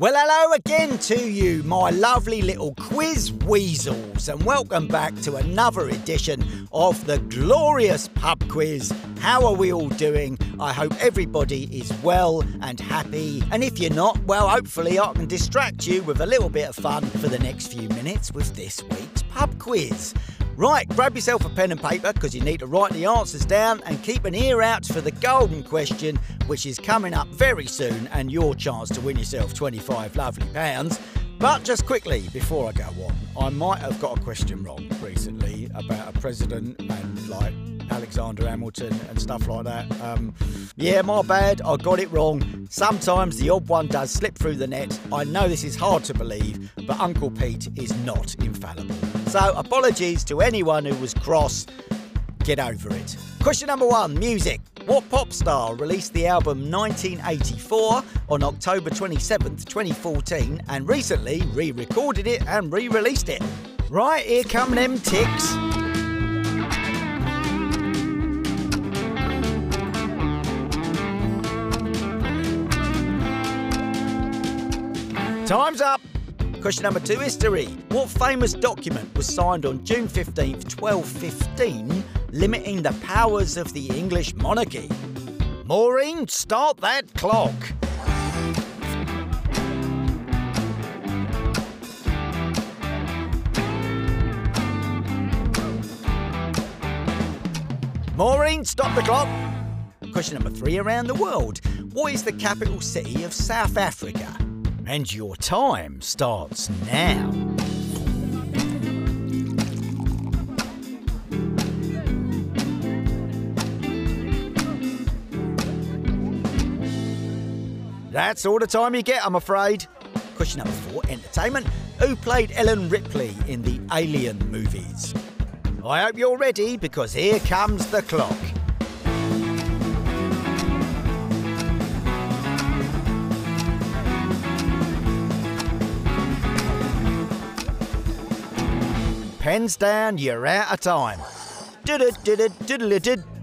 Well, hello again to you, my lovely little quiz weasels, and welcome back to another edition of the glorious pub quiz. How are we all doing? I hope everybody is well and happy. And if you're not, well, hopefully I can distract you with a little bit of fun for the next few minutes with this week's pub quiz. Right, grab yourself a pen and paper because you need to write the answers down and keep an ear out for the golden question, which is coming up very soon, and your chance to win yourself 25 lovely pounds. But just quickly, before I go on, I might have got a question wrong recently about a president and like Alexander Hamilton and stuff like that. Um, yeah, my bad, I got it wrong. Sometimes the odd one does slip through the net. I know this is hard to believe, but Uncle Pete is not infallible. So apologies to anyone who was cross. Get over it. Question number one music. What pop star released the album 1984 on October 27th, 2014, and recently re recorded it and re released it? Right, here come them ticks. Time's up. Question number two history. What famous document was signed on June 15th, 1215, limiting the powers of the English monarchy? Maureen, start that clock. Maureen, stop the clock. Question number three around the world. What is the capital city of South Africa? And your time starts now. That's all the time you get, I'm afraid. Question number four entertainment. Who played Ellen Ripley in the Alien movies? I hope you're ready because here comes the clock. Pens down, you're out of time.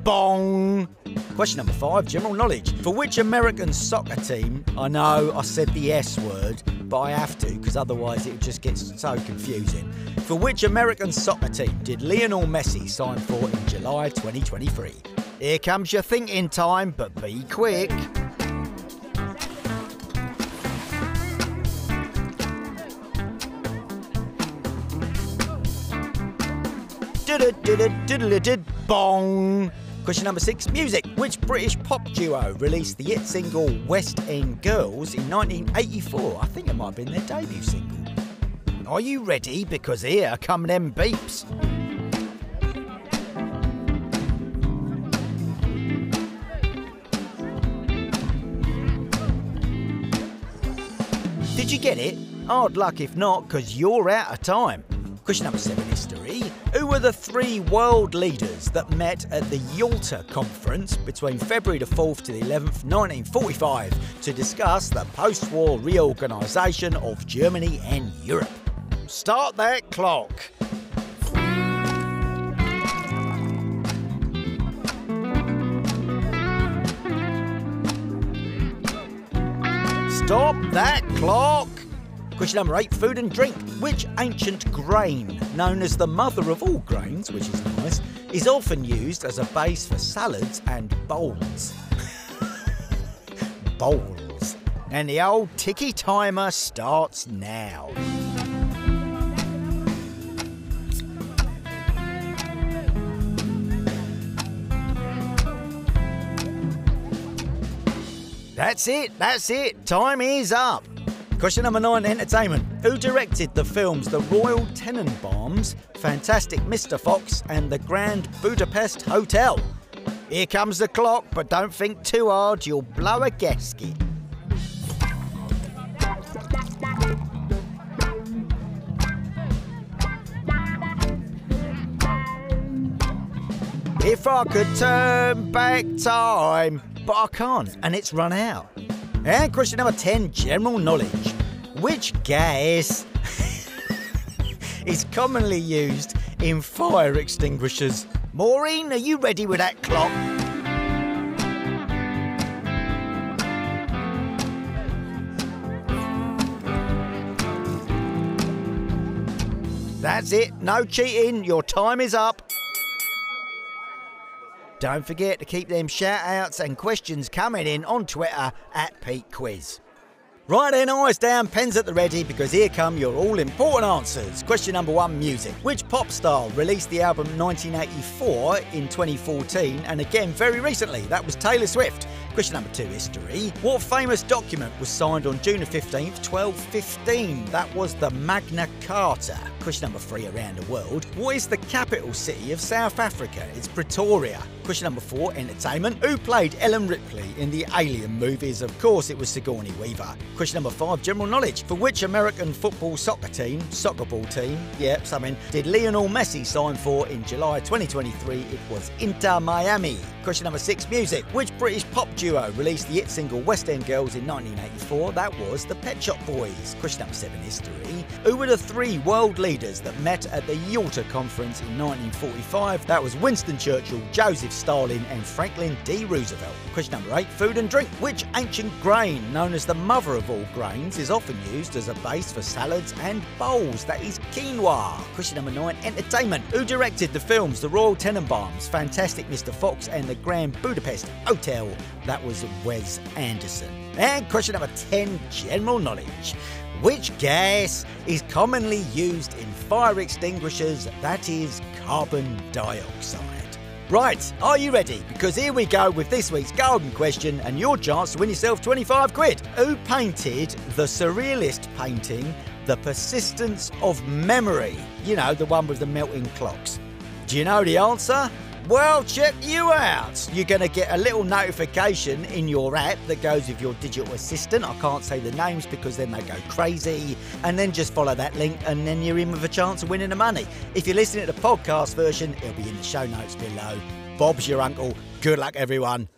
Bong. Question number five general knowledge. For which American soccer team, I know I said the S word, but I have to because otherwise it just gets so confusing. For which American soccer team did Lionel Messi sign for in July 2023? Here comes your thinking time, but be quick. Bong. Question number six music. Which British pop duo released the hit single West End Girls in 1984? I think it might have been their debut single. Are you ready? Because here come them beeps. Did you get it? Hard luck if not, because you're out of time. Question number seven history. Who were the three world leaders that met at the Yalta Conference between February the 4th to the 11th, 1945, to discuss the post war reorganisation of Germany and Europe? Start that clock. Stop that clock! Question number eight food and drink. Which ancient grain, known as the mother of all grains, which is nice, is often used as a base for salads and bowls? bowls. And the old ticky timer starts now. That's it, that's it. Time is up. Question number nine entertainment. Who directed the films The Royal Tenenbaums, Fantastic Mr. Fox, and The Grand Budapest Hotel? Here comes the clock, but don't think too hard, you'll blow a gasket. If I could turn back time, but I can't, and it's run out. And question number 10 general knowledge. Which gas is commonly used in fire extinguishers? Maureen, are you ready with that clock? That's it, no cheating, your time is up. Don't forget to keep them shout outs and questions coming in on Twitter at Pete Quiz. Right then, eyes down, pens at the ready, because here come your all important answers. Question number one music. Which pop star released the album 1984 in 2014 and again very recently? That was Taylor Swift. Question number two, history. What famous document was signed on June 15th, 1215? That was the Magna Carta. Question number three, around the world. What is the capital city of South Africa? It's Pretoria. Question number four, entertainment. Who played Ellen Ripley in the Alien movies? Of course, it was Sigourney Weaver. Question number five, general knowledge. For which American football soccer team, soccer ball team, Yep, something, did Lionel Messi sign for in July 2023? It was Inter Miami. Question number six, music. Which British pop duo released the hit single West End Girls in 1984? That was the Pet Shop Boys. Question number seven, history. Who were the three world leaders that met at the Yalta Conference in 1945? That was Winston Churchill, Joseph Stalin, and Franklin D. Roosevelt. Question number eight, food and drink. Which ancient grain, known as the mother of all grains, is often used as a base for salads and bowls? That is quinoa. Question number nine, entertainment. Who directed the films The Royal Tenenbaums, Fantastic Mr. Fox, and The Grand Budapest Hotel? That was Wes Anderson. And question number 10, general knowledge. Which gas is commonly used in fire extinguishers? That is carbon dioxide. Right, are you ready? Because here we go with this week's golden question and your chance to win yourself 25 quid. Who painted the surrealist painting, The Persistence of Memory? You know, the one with the melting clocks. Do you know the answer? Well, check you out. You're going to get a little notification in your app that goes with your digital assistant. I can't say the names because then they go crazy. And then just follow that link, and then you're in with a chance of winning the money. If you're listening to the podcast version, it'll be in the show notes below. Bob's your uncle. Good luck, everyone.